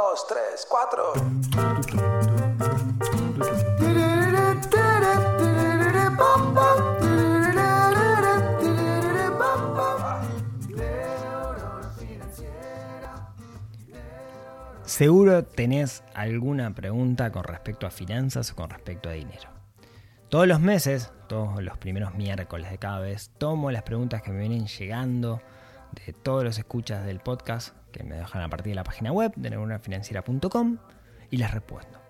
dos, tres, cuatro. Seguro tenés alguna pregunta con respecto a finanzas o con respecto a dinero. Todos los meses, todos los primeros miércoles de cada vez, tomo las preguntas que me vienen llegando de todos los escuchas del podcast que me dejan a partir de la página web de neuronafinanciera.com y las respondo.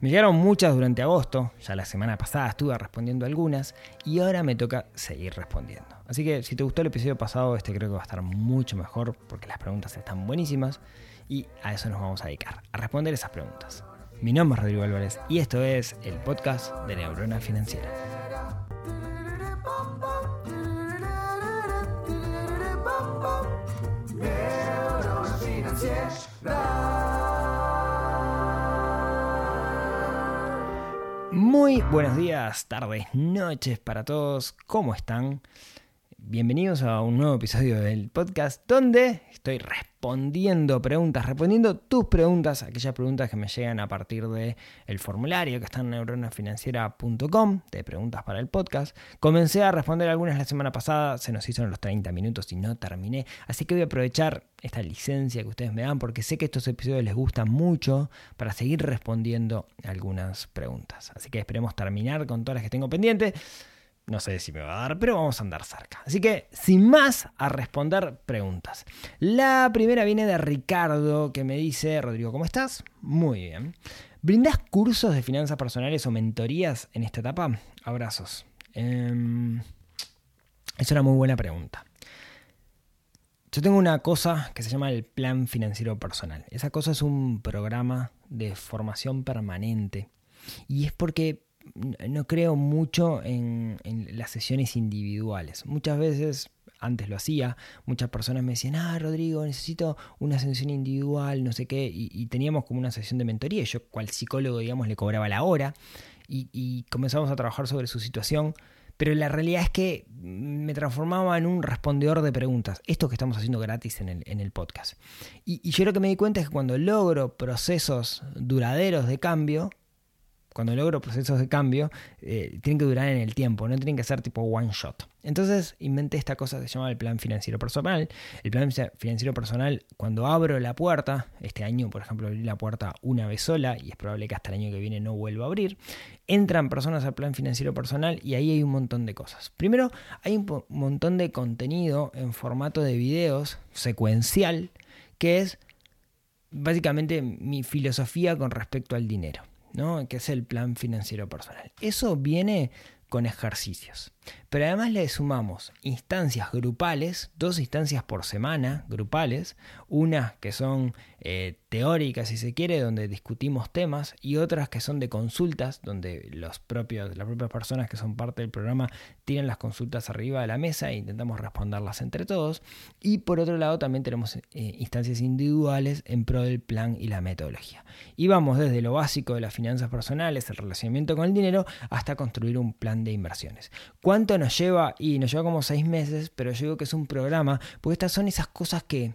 Me llegaron muchas durante agosto, ya la semana pasada estuve respondiendo algunas y ahora me toca seguir respondiendo. Así que si te gustó el episodio pasado, este creo que va a estar mucho mejor porque las preguntas están buenísimas y a eso nos vamos a dedicar, a responder esas preguntas. Mi nombre es Rodrigo Álvarez y esto es el podcast de Neurona Financiera. Muy buenos días, tardes, noches para todos. ¿Cómo están? Bienvenidos a un nuevo episodio del podcast donde estoy respondiendo preguntas, respondiendo tus preguntas, aquellas preguntas que me llegan a partir del el formulario que está en neuronafinanciera.com de preguntas para el podcast. Comencé a responder algunas la semana pasada, se nos hicieron los 30 minutos y no terminé, así que voy a aprovechar esta licencia que ustedes me dan porque sé que estos episodios les gustan mucho para seguir respondiendo algunas preguntas. Así que esperemos terminar con todas las que tengo pendientes. No sé si me va a dar, pero vamos a andar cerca. Así que, sin más, a responder preguntas. La primera viene de Ricardo, que me dice, Rodrigo, ¿cómo estás? Muy bien. ¿Brindas cursos de finanzas personales o mentorías en esta etapa? Abrazos. Eh, es una muy buena pregunta. Yo tengo una cosa que se llama el Plan Financiero Personal. Esa cosa es un programa de formación permanente. Y es porque no creo mucho en, las sesiones individuales. Muchas veces, antes lo hacía, muchas personas me decían, ah, Rodrigo, necesito una sesión individual, no sé qué, y, teníamos como una sesión de mentoría. Yo, cual psicólogo, digamos, le cobraba la hora y, comenzamos a trabajar sobre su situación. Pero la realidad es que me transformaba en un respondedor de preguntas. Esto que estamos haciendo gratis en el, en el podcast. Y, y yo lo que me di cuenta es que cuando logro procesos duraderos de cambio, cuando logro procesos de cambio, eh, tienen que durar en el tiempo, no tienen que ser tipo one shot. Entonces inventé esta cosa que se llama el plan financiero personal. El plan financiero personal, cuando abro la puerta, este año por ejemplo abrí la puerta una vez sola y es probable que hasta el año que viene no vuelva a abrir, entran personas al plan financiero personal y ahí hay un montón de cosas. Primero, hay un montón de contenido en formato de videos secuencial que es básicamente mi filosofía con respecto al dinero que es el plan financiero personal. Eso viene con ejercicios. Pero además le sumamos instancias grupales, dos instancias por semana grupales, unas que son eh, teóricas si se quiere, donde discutimos temas, y otras que son de consultas, donde los propios, las propias personas que son parte del programa tienen las consultas arriba de la mesa e intentamos responderlas entre todos. Y por otro lado también tenemos eh, instancias individuales en pro del plan y la metodología. Y vamos desde lo básico de las finanzas personales, el relacionamiento con el dinero, hasta construir un plan de inversiones. ¿Cuánto nos lleva? Y nos lleva como seis meses, pero yo digo que es un programa, porque estas son esas cosas que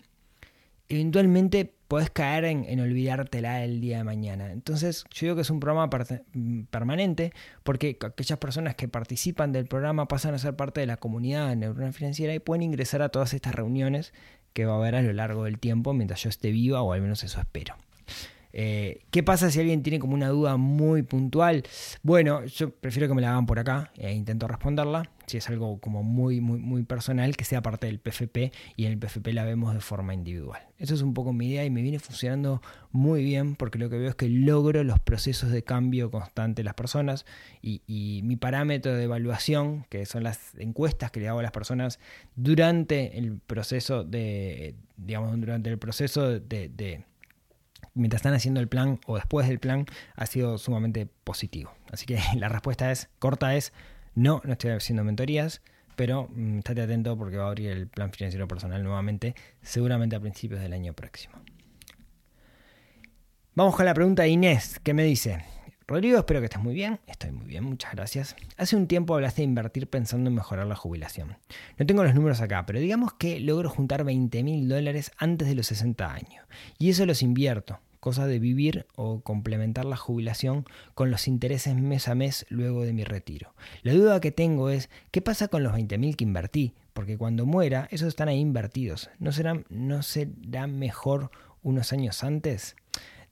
eventualmente podés caer en, olvidártela el día de mañana. Entonces, yo digo que es un programa permanente, porque aquellas personas que participan del programa pasan a ser parte de la comunidad de neurona financiera y pueden ingresar a todas estas reuniones que va a haber a lo largo del tiempo mientras yo esté viva, o al menos eso espero. Eh, ¿Qué pasa si alguien tiene como una duda muy puntual? Bueno, yo prefiero que me la hagan por acá e intento responderla. Si es algo como muy, muy, personal, que sea parte del PFP y en el PFP la vemos de forma individual. Eso es un poco mi idea y me viene funcionando muy bien porque lo que veo es que logro los procesos de cambio constante de las personas y, mi parámetro de evaluación, que son las encuestas que le hago a las personas durante el proceso de, digamos, durante el proceso de mientras están haciendo el plan o después del plan ha sido sumamente positivo. Así que la respuesta es corta es no, no estoy haciendo mentorías, pero mm, estate atento porque va a abrir el plan financiero personal nuevamente, seguramente a principios del año próximo. Vamos con la pregunta de Inés, que me dice, Rodrigo, espero que estés muy bien. Estoy muy bien, muchas gracias. Hace un tiempo hablaste de invertir pensando en mejorar la jubilación. No tengo los números acá, pero digamos que logro juntar 20 mil dólares antes de los 60 años. Y eso los invierto. cosa de vivir o complementar la jubilación con los intereses mes a mes luego de mi retiro. La duda que tengo es, ¿qué pasa con los 20.000 que invertí? Porque cuando muera, esos están ahí invertidos. ¿No será, no será mejor unos años antes?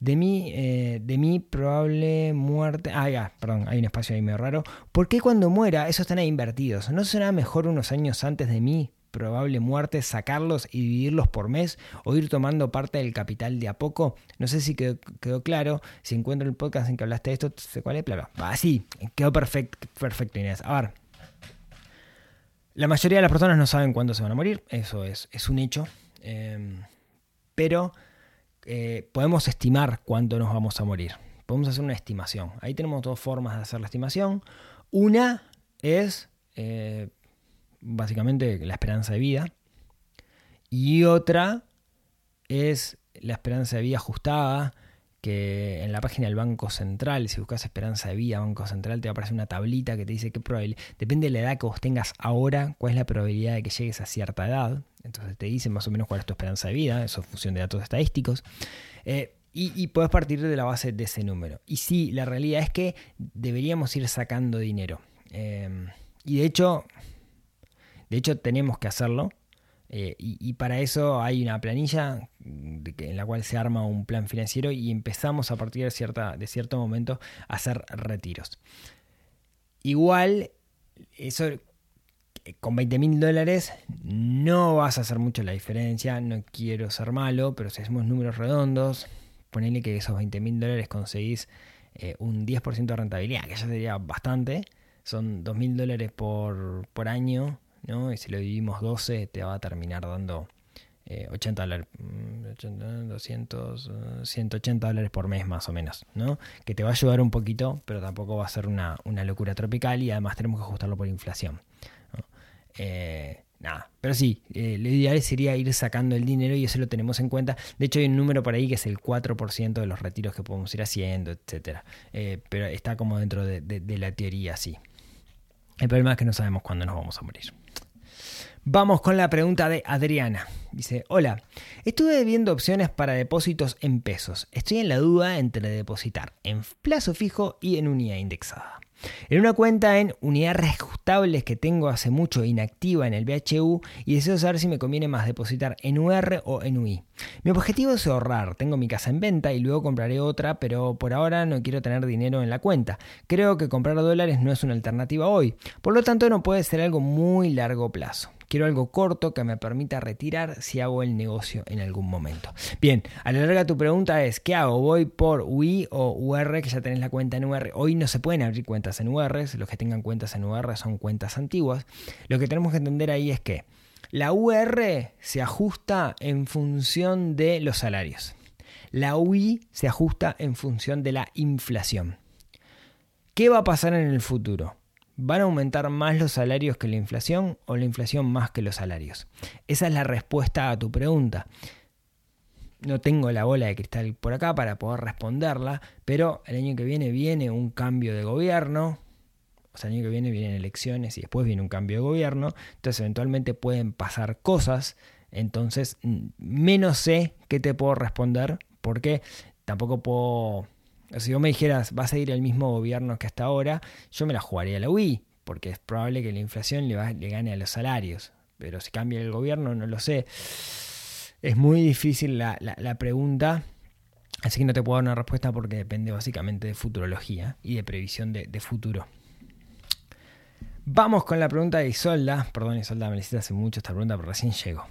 De mi, eh, de mi probable muerte. Ah, ya, perdón, hay un espacio ahí medio raro. ¿Por qué cuando muera esos están ahí invertidos? ¿No será mejor unos años antes de mi probable muerte sacarlos y dividirlos por mes o ir tomando parte del capital de a poco? No sé si quedó, claro. Si encuentro el podcast en que hablaste de esto, sé cuál es. Bla, Ah, sí, quedó perfecto, perfecto, Inés. A ver. La mayoría de las personas no saben cuándo se van a morir, eso es, es un hecho. Em, pero eh, podemos estimar cuándo nos vamos a morir. Podemos hacer una estimación. Ahí tenemos dos formas de hacer la estimación. Una es eh, básicamente la esperanza de vida. Y otra es la esperanza de vida ajustada, que en la página del Banco Central, si buscas esperanza de vida, Banco Central, te va a aparecer una tablita que te dice qué probabilidad, depende de la edad que vos tengas ahora, cuál es la probabilidad de que llegues a cierta edad. Entonces te dice más o menos cuál es tu esperanza de vida, eso es función de datos estadísticos. Eh, y, puedes partir de la base de ese número. Y sí, la realidad es que deberíamos ir sacando dinero. Eh, y de hecho, de hecho tenemos que hacerlo. Eh, y, para eso hay una planilla en la cual se arma un plan financiero y empezamos a partir de, cierta, de cierto momento a hacer retiros. Igual, eso con 20 mil dólares no vas a hacer mucho la diferencia, no quiero ser malo, pero si hacemos números redondos, ponele que esos 20 mil dólares conseguís eh, un 10% de rentabilidad, que ya sería bastante, son 2 mil dólares por, por año, y si lo dividimos 12 te va a terminar dando 80 eh, dólares, 200, 180 dólares por mes más o menos, ¿no? Que te va a ayudar un poquito, pero tampoco va a ser una, una locura tropical y además tenemos que ajustarlo por inflación. Eh, nada, pero sí, eh, lo ideal sería ir sacando el dinero y eso lo tenemos en cuenta. De hecho, hay un número por ahí que es el 4% de los retiros que podemos ir haciendo, etc. Eh, pero está como dentro de, de la teoría, sí. El problema es que no sabemos cuándo nos vamos a morir. Vamos con la pregunta de Adriana. Dice, hola, estuve viendo opciones para depósitos en pesos. Estoy en la duda entre depositar en plazo fijo y en unidad indexada. En una cuenta en unidades reajustables que tengo hace mucho inactiva en el BHU y deseo saber si me conviene más depositar en UR o en UI. Mi objetivo es ahorrar, tengo mi casa en venta y luego compraré otra, pero por ahora no quiero tener dinero en la cuenta. Creo que comprar dólares no es una alternativa hoy, por lo tanto no puede ser algo muy largo plazo. Quiero algo corto que me permita retirar si hago el negocio en algún momento. Bien, a la larga tu pregunta es, ¿qué hago? ¿Voy por UI o UR, que ya tenés la cuenta en UR? Hoy no se pueden abrir cuentas en UR, los que tengan cuentas en UR son cuentas antiguas. Lo que tenemos que entender ahí es que la UR se ajusta en función de los salarios. La UI se ajusta en función de la inflación. ¿Qué va a pasar en el futuro? ¿Van a aumentar más los salarios que la inflación o la inflación más que los salarios? Esa es la respuesta a tu pregunta. No tengo la bola de cristal por acá para poder responderla, pero el año que viene viene un cambio de gobierno, o sea, el año que viene vienen elecciones y después viene un cambio de gobierno, entonces eventualmente pueden pasar cosas, entonces menos sé qué te puedo responder, porque tampoco puedo si vos me dijeras, vas a ir al mismo gobierno que hasta ahora, yo me la jugaría a la UI, porque es probable que la inflación le, gane a los salarios. Pero si cambia el gobierno, no lo sé. Es muy difícil la, pregunta, así que no te puedo dar una respuesta porque depende básicamente de futurología y de previsión de, futuro. Vamos con la pregunta de Isolda. Perdón, Isolda, me hiciste hace mucho esta pregunta, pero recién llegó.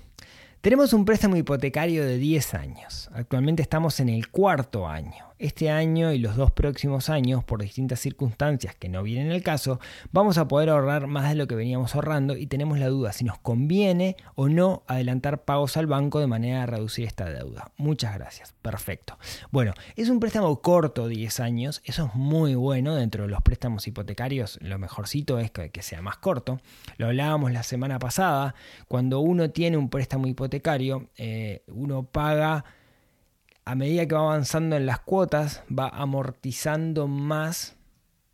Tenemos un préstamo hipotecario de 10 años. Actualmente estamos en el cuarto año. Este año y los dos próximos años, por distintas circunstancias que no vienen el caso, vamos a poder ahorrar más de lo que veníamos ahorrando y tenemos la duda si nos conviene o no adelantar pagos al banco de manera a reducir esta deuda. Muchas gracias. Perfecto. Bueno, es un préstamo corto, 10 años. Eso es muy bueno dentro de los préstamos hipotecarios. Lo mejorcito es que, sea más corto. Lo hablábamos la semana pasada. Cuando uno tiene un préstamo hipotecario, eh, uno paga a medida que va avanzando en las cuotas, va amortizando más,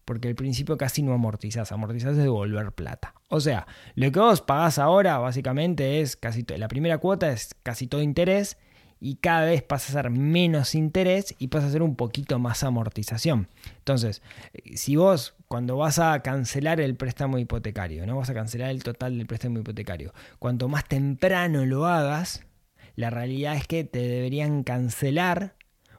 porque al principio casi no amortizás, amortizás es devolver plata. O sea, lo que vos pagás ahora básicamente es casi la primera cuota es casi todo interés y cada vez pasa a ser menos interés y pasa a ser un poquito más amortización. Entonces, eh, si vos cuando vas a cancelar el préstamo hipotecario, no vas a cancelar el total del préstamo hipotecario, cuanto más temprano lo hagas, la realidad es que te deberían cancelar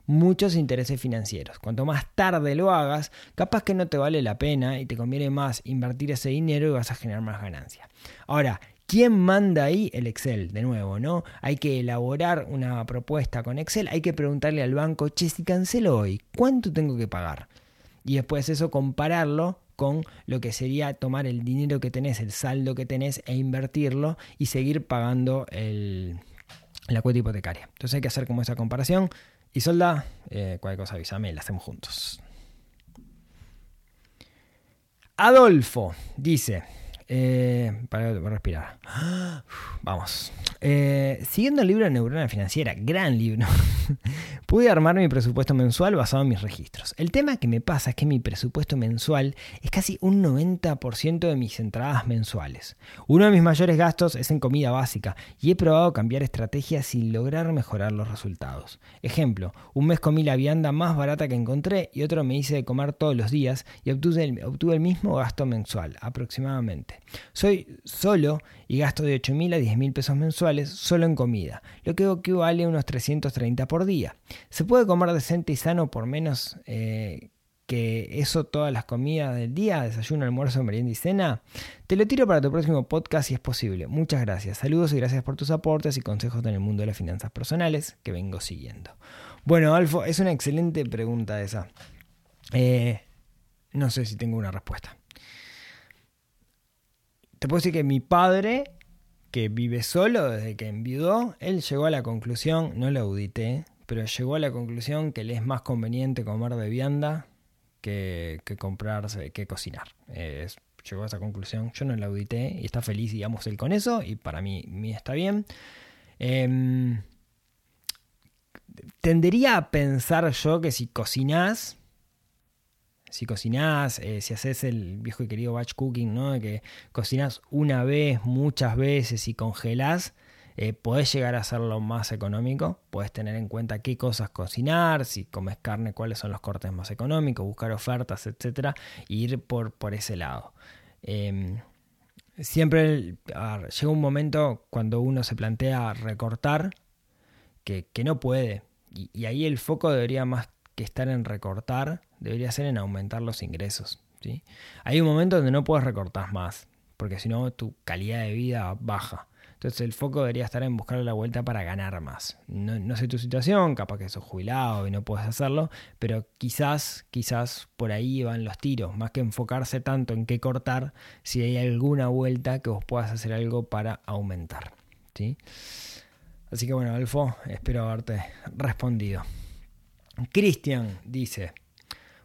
muchos intereses financieros. Cuanto más tarde lo hagas, capaz que no te vale la pena y te conviene más invertir ese dinero y vas a generar más ganancia. Ahora, ¿Quién manda ahí? El Excel, de nuevo, ¿no? Hay que elaborar una propuesta con Excel, hay que preguntarle al banco, che, si cancelo hoy, ¿cuánto tengo que pagar? Y después eso compararlo con lo que sería tomar el dinero que tenés, el saldo que tenés e invertirlo y seguir pagando la cuota hipotecaria. Entonces hay que hacer como esa comparación. Y solda, eh, cualquier cosa avísame, la hacemos juntos. Adolfo dice, eh, para, respirar. Vamos. Eh, siguiendo el libro de Neurona Financiera, gran libro, pude armar mi presupuesto mensual basado en mis registros. El tema que me pasa es que mi presupuesto mensual es casi un 90% de mis entradas mensuales. Uno de mis mayores gastos es en comida básica y he probado cambiar estrategias sin lograr mejorar los resultados. Ejemplo, un mes comí la vianda más barata que encontré y otro me hice de comer todos los días y obtuve el, obtuve el mismo gasto mensual, aproximadamente. Soy solo y gasto de 8.000 a 10.000 pesos mensuales solo en comida, lo que equivale a unos 330 por día. ¿Se puede comer decente y sano por menos eh, que eso todas las comidas del día, desayuno, almuerzo, merienda y cena? Te lo tiro para tu próximo podcast si es posible. Muchas gracias. Saludos y gracias por tus aportes y consejos en el mundo de las finanzas personales que vengo siguiendo. Bueno, Alfo, es una excelente pregunta esa. Eh, no sé si tengo una respuesta te puedo decir que mi padre, que vive solo desde que enviudó, él llegó a la conclusión, no lo audité, pero llegó a la conclusión que le es más conveniente comer de vianda que, que comprarse, que cocinar. llegó a esa conclusión, yo no la audité y está feliz, digamos, él con eso, y para mí, está bien. Em, tendería a pensar yo que si cocinás, si cocinás, eh, si haces el viejo y querido batch cooking, ¿no? Que cocinás una vez, muchas veces y congelás, eh, podés llegar a hacerlo más económico. Podés tener en cuenta qué cosas cocinar, si comes carne, cuáles son los cortes más económicos, buscar ofertas, etcétera, e ir por, por ese lado. Em, siempre llega un momento cuando uno se plantea recortar que, no puede. Y ahí el foco debería más que estar en recortar debería ser en aumentar los ingresos. ¿sí? Hay un momento donde no puedes recortar más, porque si no tu calidad de vida baja. Entonces el foco debería estar en buscar la vuelta para ganar más. No, sé tu situación, capaz que sos jubilado y no puedes hacerlo, pero quizás, quizás por ahí van los tiros, más que enfocarse tanto en qué cortar, si hay alguna vuelta que vos puedas hacer algo para aumentar. ¿sí? Así que bueno, Alfo, espero haberte respondido. Cristian dice,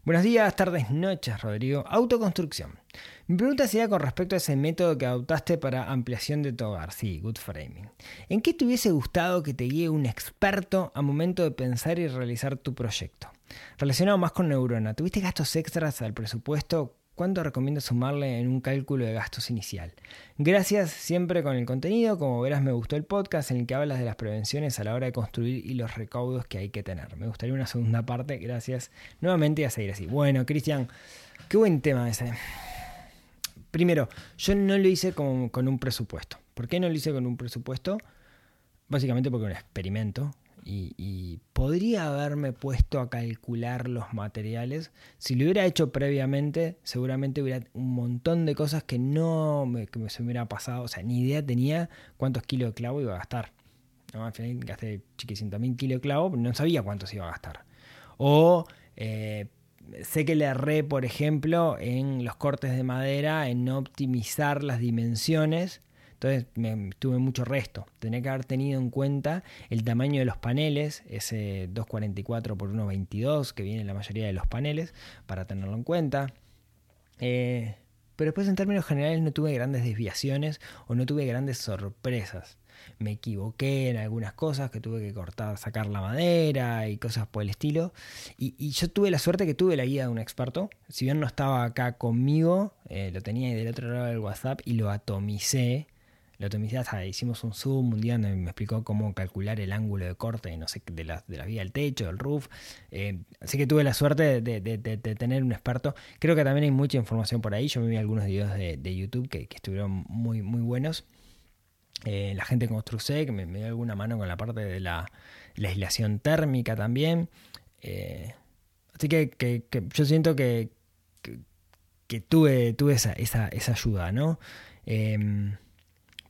buenos días, tardes, noches, Rodrigo. Autoconstrucción. Mi pregunta sería con respecto a ese método que adoptaste para ampliación de tu hogar. Sí, good framing. ¿En qué te hubiese gustado que te guíe un experto a momento de pensar y realizar tu proyecto? Relacionado más con Neurona, ¿tuviste gastos extras al presupuesto? ¿Cuánto recomiendo sumarle en un cálculo de gastos inicial? Gracias siempre con el contenido. Como verás, me gustó el podcast en el que hablas de las prevenciones a la hora de construir y los recaudos que hay que tener. Me gustaría una segunda parte. Gracias nuevamente y a seguir así. Bueno, Cristian, qué buen tema ese. Primero, yo no lo hice con, un presupuesto. ¿Por qué no lo hice con un presupuesto? Básicamente porque un experimento y, podría haberme puesto a calcular los materiales. Si lo hubiera hecho previamente, seguramente hubiera un montón de cosas que no me, que se hubiera pasado. O sea, ni idea tenía cuántos kilos de clavo iba a gastar. Al final gasté mil kilos de clavo, pero no sabía cuántos iba a gastar. O eh, sé que le erré, por ejemplo, en los cortes de madera, en no optimizar las dimensiones entonces tuve mucho resto. Tenía que haber tenido en cuenta el tamaño de los paneles, ese 244 por 122 que viene en la mayoría de los paneles, para tenerlo en cuenta. Eh, pero después en términos generales no tuve grandes desviaciones o no tuve grandes sorpresas. Me equivoqué en algunas cosas que tuve que cortar, sacar la madera y cosas por el estilo. Y, yo tuve la suerte que tuve la guía de un experto. Si bien no estaba acá conmigo, eh, lo tenía ahí del otro lado del WhatsApp y lo atomicé la optimicidad, hicimos un Zoom un día donde me explicó cómo calcular el ángulo de corte, de la, de vía del techo, del roof. Eh, así que tuve la suerte de, tener un experto. Creo que también hay mucha información por ahí. Yo me vi algunos videos de, YouTube que, estuvieron muy, buenos. Eh, la gente de que me, me, dio alguna mano con la parte de la, legislación térmica también. Eh, así que, yo siento que, que, tuve, tuve esa, esa, esa ayuda, ¿no?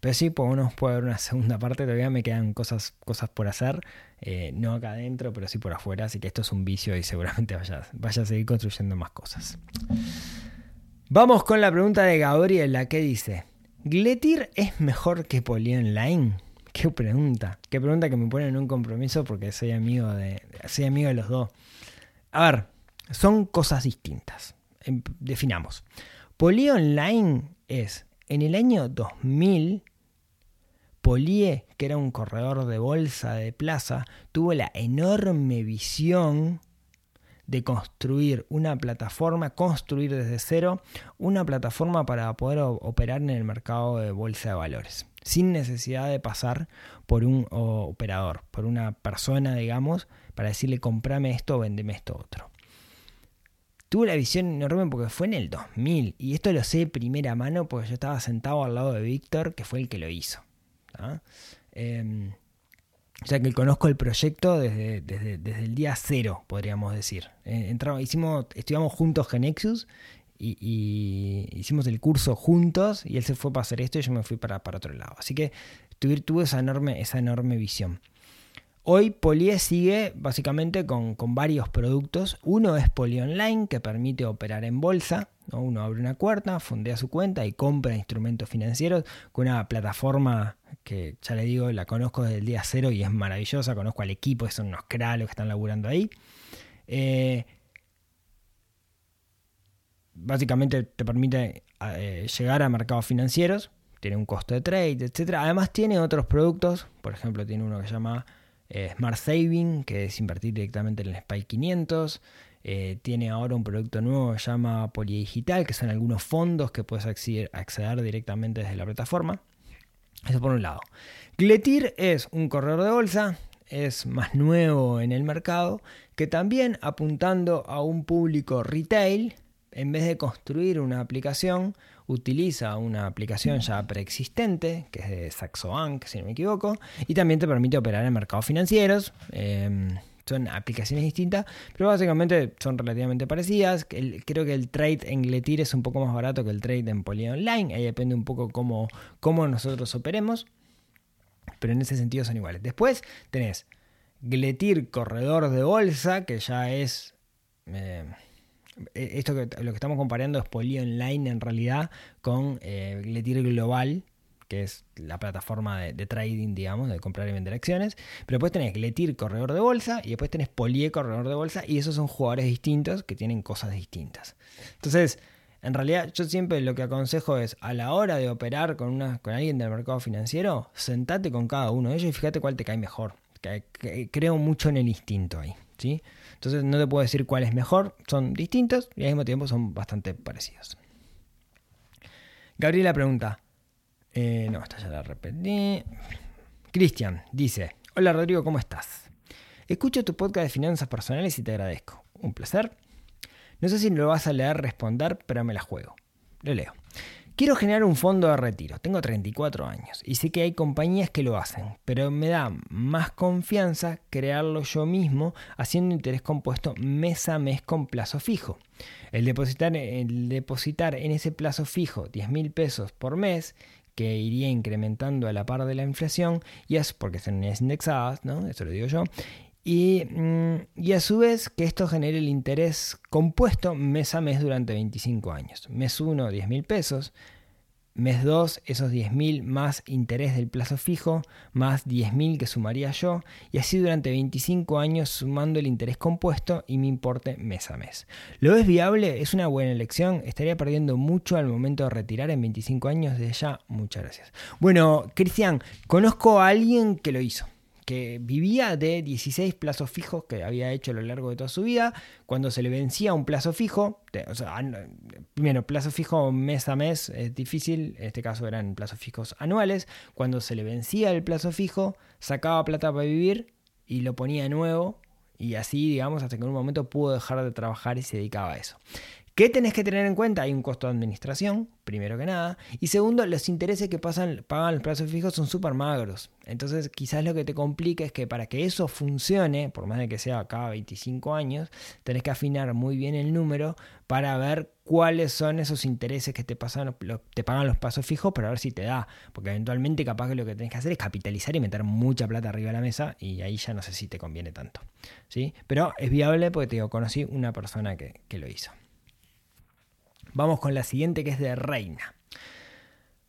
Pero sí, pues uno puede ver una segunda parte, todavía me quedan cosas, cosas por hacer, eh, no acá adentro, pero sí por afuera, así que esto es un vicio y seguramente vaya, a seguir construyendo más cosas. Vamos con la pregunta de Gabriela, que dice, ¿Gletir es mejor que Online? Qué pregunta, qué pregunta que me pone en un compromiso porque soy amigo de, soy amigo de los dos. A ver, son cosas distintas. Em, definamos. Online es, en el año 2000, Polie, que era un corredor de bolsa de plaza, tuvo la enorme visión de construir una plataforma, construir desde cero una plataforma para poder operar en el mercado de bolsa de valores, sin necesidad de pasar por un operador, por una persona, digamos, para decirle comprame esto o vendeme esto otro. Tuve la visión enorme porque fue en el 2000 y esto lo sé de primera mano porque yo estaba sentado al lado de Víctor, que fue el que lo hizo. Em, o sea que conozco el proyecto desde, desde, el día cero, podríamos decir. Eh, hicimos, estudiamos juntos Genexus y, hicimos el curso juntos y él se fue para hacer esto y yo me fui para, para otro lado. Así que tuve, tuve esa, enorme, esa enorme visión. Hoy Polie sigue básicamente con, varios productos. Uno es Poly Online, que permite operar en bolsa. Uno abre una cuarta, fondea su cuenta y compra instrumentos financieros con una plataforma que ya le digo, la conozco desde el día cero y es maravillosa. Conozco al equipo, son unos cralos que están laburando ahí. Eh, básicamente te permite eh, llegar a mercados financieros, tiene un costo de trade, etc. Además tiene otros productos, por ejemplo tiene uno que se llama eh, Smart Saving, que es invertir directamente en el SPY 500. Eh, tiene ahora un producto nuevo que se llama Polidigital, que son algunos fondos que puedes acceder, directamente desde la plataforma. Eso por un lado. Gletir es un corredor de bolsa, es más nuevo en el mercado, que también apuntando a un público retail, en vez de construir una aplicación, utiliza una aplicación ya preexistente, que es de Saxo Bank, si no me equivoco, y también te permite operar en mercados financieros. Em, son aplicaciones distintas, pero básicamente son relativamente parecidas. creo que el trade en Gletir es un poco más barato que el trade en Poly Online. Ahí depende un poco cómo, cómo nosotros operemos. Pero en ese sentido son iguales. Después tenés Gletir Corredor de Bolsa, que ya es. Eh, esto que lo que estamos comparando es Poly Online en realidad con eh, Global, que es la plataforma de, trading, digamos, de comprar y vender acciones. Pero después tenés Gletir, corredor de bolsa, y después tenés Polie, corredor de bolsa, y esos son jugadores distintos que tienen cosas distintas. Entonces, en realidad, yo siempre lo que aconsejo es, a la hora de operar con, una, con alguien del mercado financiero, sentate con cada uno de ellos y fíjate cuál te cae mejor. creo mucho en el instinto ahí. ¿sí? Entonces no te puedo decir cuál es mejor, son distintos y al mismo tiempo son bastante parecidos. Gabriela pregunta, eh, no, esta ya la repetí. Cristian dice, hola Rodrigo, ¿cómo estás? Escucho tu podcast de finanzas personales y te agradezco. Un placer. No sé si lo vas a leer responder, pero me la juego. Lo leo. Quiero generar un fondo de retiro. Tengo 34 años y sé que hay compañías que lo hacen, pero me da más confianza crearlo yo mismo haciendo interés compuesto mes a mes con plazo fijo. El depositar, en ese plazo fijo 10 mil pesos por mes que iría incrementando a la par de la inflación, y es porque son indexadas, ¿no? Eso lo digo yo, Mm, y, a su vez que esto genere el interés compuesto mes a mes durante 25 años. Mes 1, 10 mil pesos. Mes 2, esos 10 mil más interés del plazo fijo, más 10 mil que sumaría yo, y así durante 25 años sumando el interés compuesto y mi importe mes a mes. ¿Lo ves viable? Es una buena elección. Estaría perdiendo mucho al momento de retirar en 25 años. Desde ya, muchas gracias. Bueno, Cristian, conozco a alguien que lo hizo que vivía de 16 plazos fijos que había hecho a lo largo de toda su vida. Cuando se le vencía un plazo fijo, o sea, primero, plazo fijo mes a mes es difícil, en este caso eran plazos fijos anuales. Cuando se le vencía el plazo fijo, sacaba plata para vivir y lo ponía nuevo. Y así, digamos, hasta que en un momento pudo dejar de trabajar y se dedicaba a eso. ¿Qué tenés que tener en cuenta? Hay un costo de administración, primero que nada. Y segundo, los intereses que pasan, pagan los plazos fijos son súper magros. Entonces, quizás lo que te complica es que para que eso funcione, por más de que sea cada 25 años, tenés que afinar muy bien el número para ver cuáles son esos intereses que te, pasan, te pagan los plazos fijos para ver si te da. Porque eventualmente capaz que lo que tenés que hacer es capitalizar y meter mucha plata arriba de la mesa y ahí ya no sé si te conviene tanto. ¿sí? Pero es viable porque te digo, conocí una persona que lo hizo. Vamos con la siguiente que es de Reina.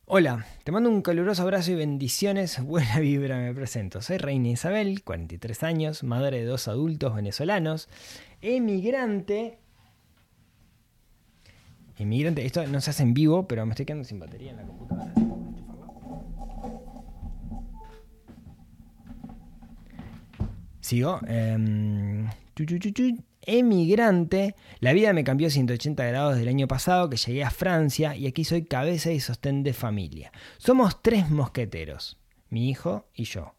Hola, te mando un caluroso abrazo y bendiciones. Buena vibra, me presento. Soy Reina Isabel, 43 años, madre de dos adultos venezolanos, emigrante. Emigrante, esto no se hace en vivo, pero me estoy quedando sin batería en la computadora. Sigo. Eh, emigrante. La vida me cambió 180 grados del año pasado que llegué a Francia y aquí soy cabeza y sostén de familia. Somos tres mosqueteros, mi hijo y yo.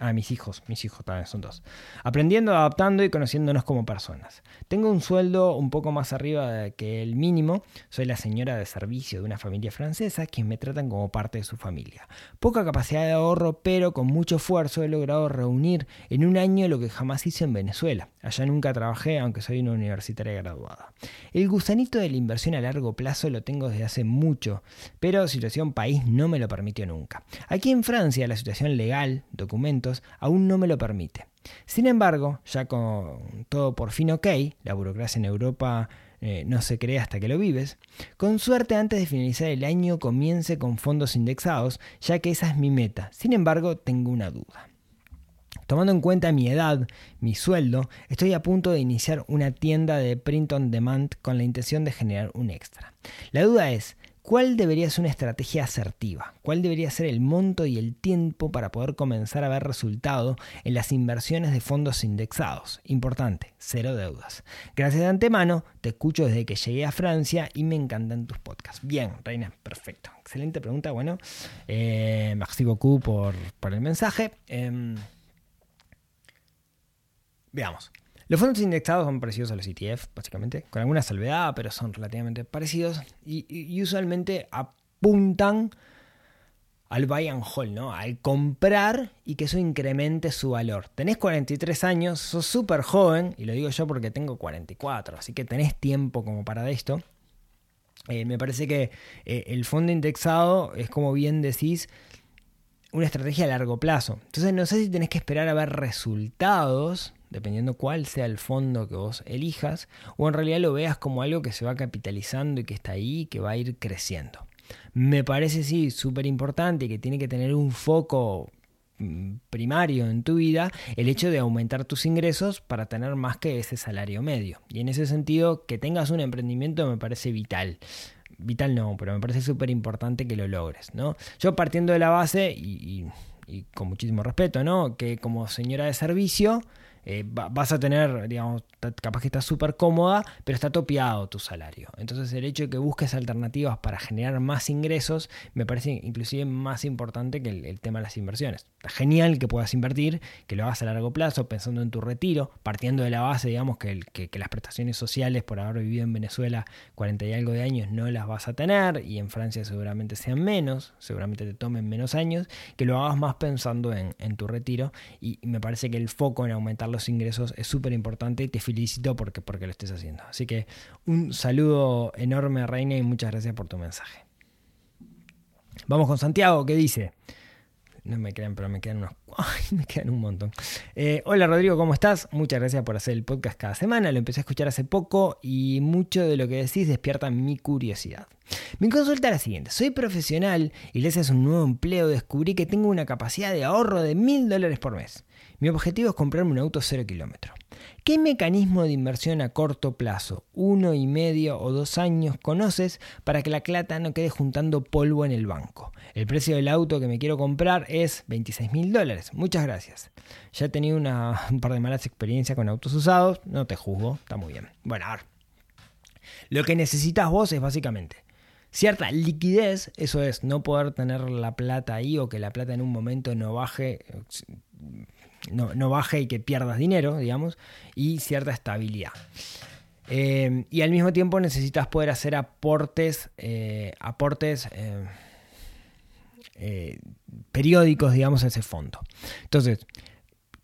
Ah, mis hijos, mis hijos también son dos. Aprendiendo, adaptando y conociéndonos como personas. Tengo un sueldo un poco más arriba que el mínimo. Soy la señora de servicio de una familia francesa quien me tratan como parte de su familia. Poca capacidad de ahorro, pero con mucho esfuerzo he logrado reunir en un año lo que jamás hice en Venezuela. Allá nunca trabajé, aunque soy una universitaria graduada. El gusanito de la inversión a largo plazo lo tengo desde hace mucho, pero situación país no me lo permitió nunca. Aquí en Francia la situación legal, aún no me lo permite. Sin embargo, ya con todo por fin ok, la burocracia en Europa eh, no se cree hasta que lo vives, con suerte antes de finalizar el año comience con fondos indexados, ya que esa es mi meta. Sin embargo, tengo una duda. Tomando en cuenta mi edad, mi sueldo, estoy a punto de iniciar una tienda de print on demand con la intención de generar un extra. La duda es, ¿Cuál debería ser una estrategia asertiva? ¿Cuál debería ser el monto y el tiempo para poder comenzar a ver resultado en las inversiones de fondos indexados? Importante, cero deudas. Gracias de antemano, te escucho desde que llegué a Francia y me encantan tus podcasts. Bien, Reina, perfecto. Excelente pregunta. Bueno, eh, merci beaucoup por, el mensaje. Em, veamos. Los fondos indexados son parecidos a los ETF, básicamente, con alguna salvedad, pero son relativamente parecidos y, usualmente apuntan al buy and hold, ¿no? Al comprar y que eso incremente su valor. Tenés 43 años, sos súper joven, y lo digo yo porque tengo 44, así que tenés tiempo como para esto. Eh, me parece que eh, el fondo indexado es como bien decís, una estrategia a largo plazo. Entonces no sé si tenés que esperar a ver resultados dependiendo cuál sea el fondo que vos elijas, o en realidad lo veas como algo que se va capitalizando y que está ahí que va a ir creciendo. Me parece sí súper importante y que tiene que tener un foco mm, primario en tu vida el hecho de aumentar tus ingresos para tener más que ese salario medio. Y en ese sentido, que tengas un emprendimiento me parece vital. Vital no, pero me parece súper importante que lo logres. ¿no? Yo partiendo de la base, y, y con muchísimo respeto, ¿no? que como señora de servicio, eh, vas a tener, digamos, capaz que estás súper cómoda, pero está topeado tu salario. Entonces el hecho de que busques alternativas para generar más ingresos me parece inclusive más importante que el, tema de las inversiones. Está genial que puedas invertir, que lo hagas a largo plazo, pensando en tu retiro, partiendo de la base, digamos, que, que, las prestaciones sociales por haber vivido en Venezuela 40 y algo de años no las vas a tener y en Francia seguramente sean menos, seguramente te tomen menos años, que lo hagas más pensando en, en tu retiro y me parece que el foco en aumentar los ingresos es súper importante y te felicito porque, porque lo estés haciendo. Así que un saludo enorme, Reina, y muchas gracias por tu mensaje. Vamos con Santiago, que dice. No me quedan, pero me quedan unos. me quedan un montón. Eh, hola Rodrigo, ¿cómo estás? Muchas gracias por hacer el podcast cada semana. Lo empecé a escuchar hace poco y mucho de lo que decís despierta mi curiosidad. Mi consulta es la siguiente. Soy profesional y gracias a un nuevo empleo descubrí que tengo una capacidad de ahorro de mil dólares por mes. Mi objetivo es comprarme un auto cero kilómetro. ¿Qué mecanismo de inversión a corto plazo, uno y medio o dos años, conoces para que la plata no quede juntando polvo en el banco? El precio del auto que me quiero comprar es 26 mil dólares. Muchas gracias. Ya he tenido una, un par de malas experiencias con autos usados. No te juzgo, está muy bien. Bueno, a ver. Lo que necesitas vos es básicamente cierta liquidez, eso es, no poder tener la plata ahí o que la plata en un momento no baje, no, baje y que pierdas dinero, digamos, y cierta estabilidad. Eh, y al mismo tiempo necesitas poder hacer aportes, eh, aportes eh, periódicos, digamos, a ese fondo. Entonces,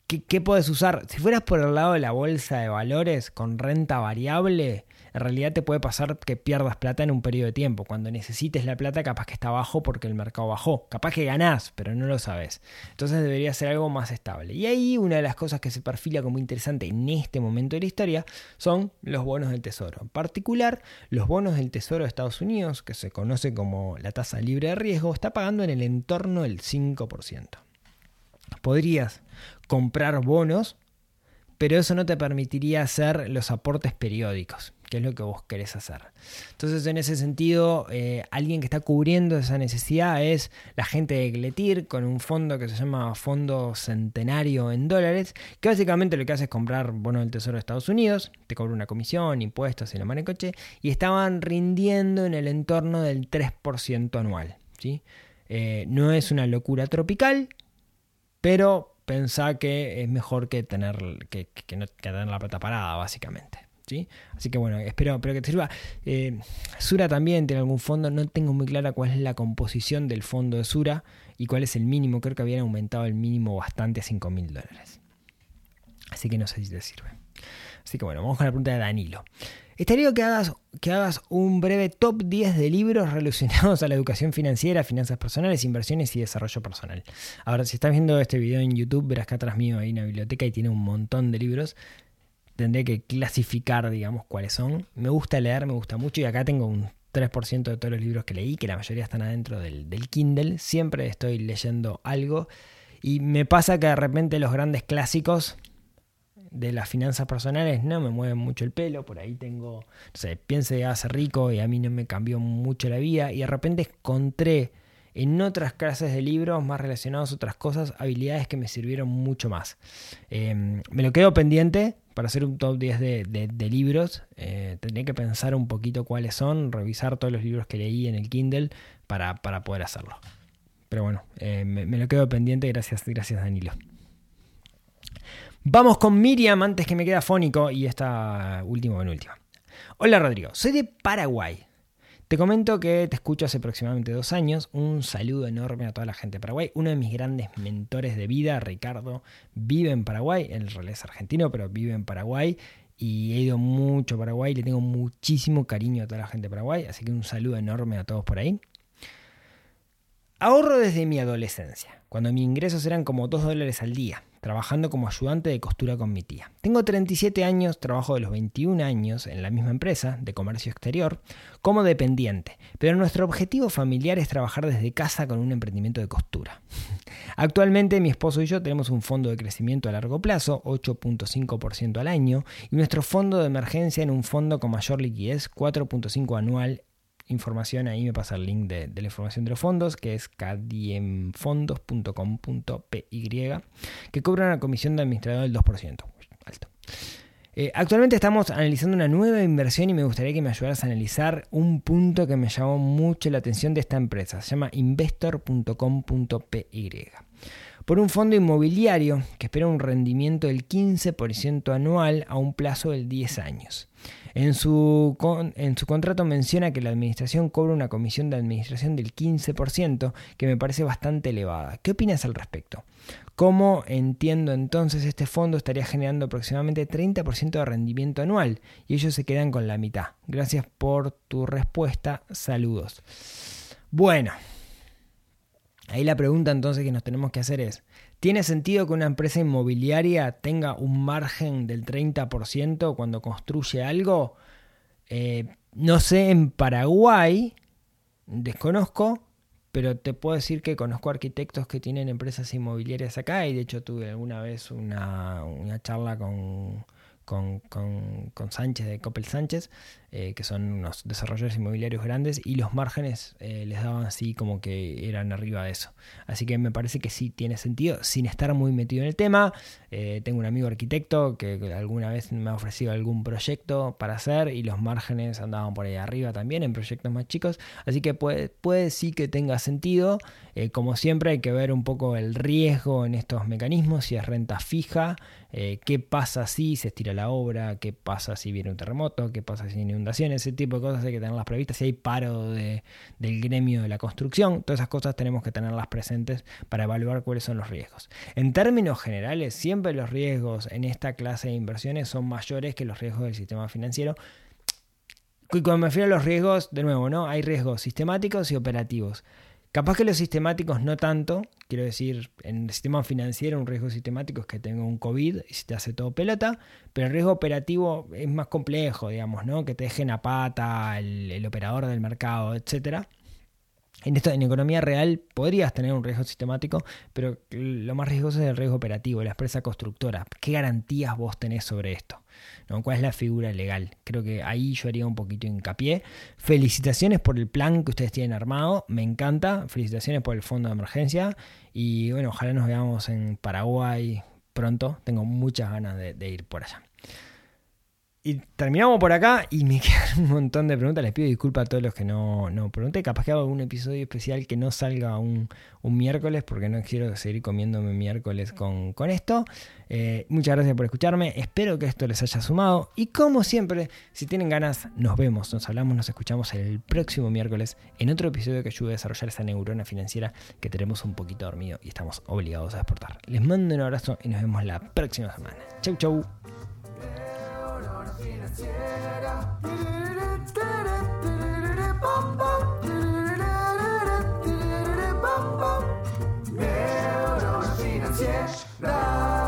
¿qué, ¿qué, puedes usar? Si fueras por el lado de la bolsa de valores con renta variable, en realidad te puede pasar que pierdas plata en un periodo de tiempo. Cuando necesites la plata, capaz que está bajo porque el mercado bajó. Capaz que ganás, pero no lo sabes. Entonces debería ser algo más estable. Y ahí una de las cosas que se perfila como interesante en este momento de la historia son los bonos del tesoro. En particular, los bonos del tesoro de Estados Unidos, que se conoce como la tasa libre de riesgo, está pagando en el entorno del 5%. Podrías comprar bonos pero eso no te permitiría hacer los aportes periódicos que es lo que vos querés hacer. Entonces, en ese sentido, eh, alguien que está cubriendo esa necesidad es la gente de Gletir con un fondo que se llama Fondo Centenario en dólares, que básicamente lo que hace es comprar bonos del Tesoro de Estados Unidos, te cobra una comisión, impuestos y la mano de coche, y estaban rindiendo en el entorno del 3% anual. ¿sí? Eh, no es una locura tropical, pero pensá que es mejor que tener, que, no, que tener la plata parada, básicamente. Así que bueno, espero, que te sirva. Eh, Sura también tiene algún fondo, no tengo muy clara cuál es la composición del fondo de Sura y cuál es el mínimo, creo que habían aumentado el mínimo bastante a 5 mil dólares. Así que no sé si te sirve. Así que bueno, vamos con la pregunta de Danilo. Estaría que hagas, que hagas un breve top 10 de libros relacionados a la educación financiera, finanzas personales, inversiones y desarrollo personal. Ahora, si estás viendo este video en YouTube, verás que atrás mío hay una biblioteca y tiene un montón de libros tendré que clasificar, digamos, cuáles son. Me gusta leer, me gusta mucho y acá tengo un 3% de todos los libros que leí, que la mayoría están adentro del, Kindle. Siempre estoy leyendo algo y me pasa que de repente los grandes clásicos de las finanzas personales no me mueven mucho el pelo. Por ahí tengo, no sé, piense hace rico y a mí no me cambió mucho la vida y de repente encontré en otras clases de libros más relacionados a otras cosas, habilidades que me sirvieron mucho más. Em, me lo quedo pendiente para hacer un top 10 de, libros. Eh, tendría que pensar un poquito cuáles son, revisar todos los libros que leí en el Kindle para, poder hacerlo. Pero bueno, eh, me, lo quedo pendiente. Gracias, gracias Danilo. Vamos con Miriam antes que me queda fónico y esta última, penúltima. Hola Rodrigo, soy de Paraguay. Te comento que te escucho hace aproximadamente dos años. Un saludo enorme a toda la gente de Paraguay. Uno de mis grandes mentores de vida, Ricardo, vive en Paraguay. Él es argentino, pero vive en Paraguay. Y he ido mucho a Paraguay. Le tengo muchísimo cariño a toda la gente de Paraguay. Así que un saludo enorme a todos por ahí. Ahorro desde mi adolescencia, cuando mis ingresos eran como 2 dólares al día trabajando como ayudante de costura con mi tía. Tengo 37 años, trabajo de los 21 años en la misma empresa de comercio exterior como dependiente, pero nuestro objetivo familiar es trabajar desde casa con un emprendimiento de costura. Actualmente mi esposo y yo tenemos un fondo de crecimiento a largo plazo, 8.5% al año, y nuestro fondo de emergencia en un fondo con mayor liquidez, 4.5 anual información, ahí me pasa el link de, la información de los fondos, que es cadiemfondos.com.py, que cobra una comisión de administrador del 2%. Alto. Eh, actualmente estamos analizando una nueva inversión y me gustaría que me ayudaras a analizar un punto que me llamó mucho la atención de esta empresa. Se llama investor.com.py. Por un fondo inmobiliario que espera un rendimiento del 15% anual a un plazo de 10 años. En su, en su contrato menciona que la administración cobra una comisión de administración del 15%, que me parece bastante elevada. ¿Qué opinas al respecto? ¿Cómo entiendo entonces este fondo estaría generando aproximadamente 30% de rendimiento anual y ellos se quedan con la mitad? Gracias por tu respuesta. Saludos. Bueno, ahí la pregunta entonces que nos tenemos que hacer es, ¿Tiene sentido que una empresa inmobiliaria tenga un margen del 30% cuando construye algo? Eh, no sé, en Paraguay, desconozco, pero te puedo decir que conozco arquitectos que tienen empresas inmobiliarias acá y de hecho tuve alguna vez una, charla con, con, con, Sánchez de Coppel Sánchez, eh, que son unos desarrolladores inmobiliarios grandes, y los márgenes eh, les daban así como que eran arriba de eso. Así que me parece que sí tiene sentido, sin estar muy metido en el tema. Eh, tengo un amigo arquitecto que, alguna vez me ha ofrecido algún proyecto para hacer y los márgenes andaban por ahí arriba también en proyectos más chicos. Así que puede, puede sí que tenga sentido. como siempre hay que ver un poco el riesgo en estos mecanismos, si es renta fija, qué pasa si se estira la obra, qué pasa si viene un terremoto, qué pasa si hay ese tipo de cosas hay que tenerlas previstas, si hay paro de, del gremio de la construcción, todas esas cosas tenemos que tenerlas presentes para evaluar cuáles son los riesgos. En términos generales, siempre los riesgos en esta clase de inversiones son mayores que los riesgos del sistema financiero. Y cuando me refiero a los riesgos, de nuevo, ¿no? Hay riesgos sistemáticos y operativos. Capaz que los sistemáticos no tanto, quiero decir, en el sistema financiero un riesgo sistemático es que tenga un COVID y se te hace todo pelota, pero el riesgo operativo es más complejo, digamos, ¿no? Que te dejen a pata el, operador del mercado, etcétera. En, esto, en economía real podrías tener un riesgo sistemático, pero lo más riesgoso es el riesgo operativo, la empresa constructora. ¿Qué garantías vos tenés sobre esto? ¿No? ¿Cuál es la figura legal? Creo que ahí yo haría un poquito hincapié. Felicitaciones por el plan que ustedes tienen armado, me encanta. Felicitaciones por el fondo de emergencia. Y bueno, ojalá nos veamos en Paraguay pronto. Tengo muchas ganas de ir por allá. Y terminamos por acá y me quedan un montón de preguntas. Les pido disculpas a todos los que no, no pregunté. Capaz que hago algún episodio especial que no salga un, miércoles porque no quiero seguir comiéndome miércoles con, esto. Eh, muchas gracias por escucharme. Espero que esto les haya sumado. Y como siempre, si tienen ganas, nos vemos, nos hablamos, nos escuchamos el próximo miércoles en otro episodio que ayude a desarrollar esa neurona financiera que tenemos un poquito dormido y estamos obligados a exportar. Les mando un abrazo y nos vemos la próxima semana. Chau, chau. financiera. Neurofinanciera.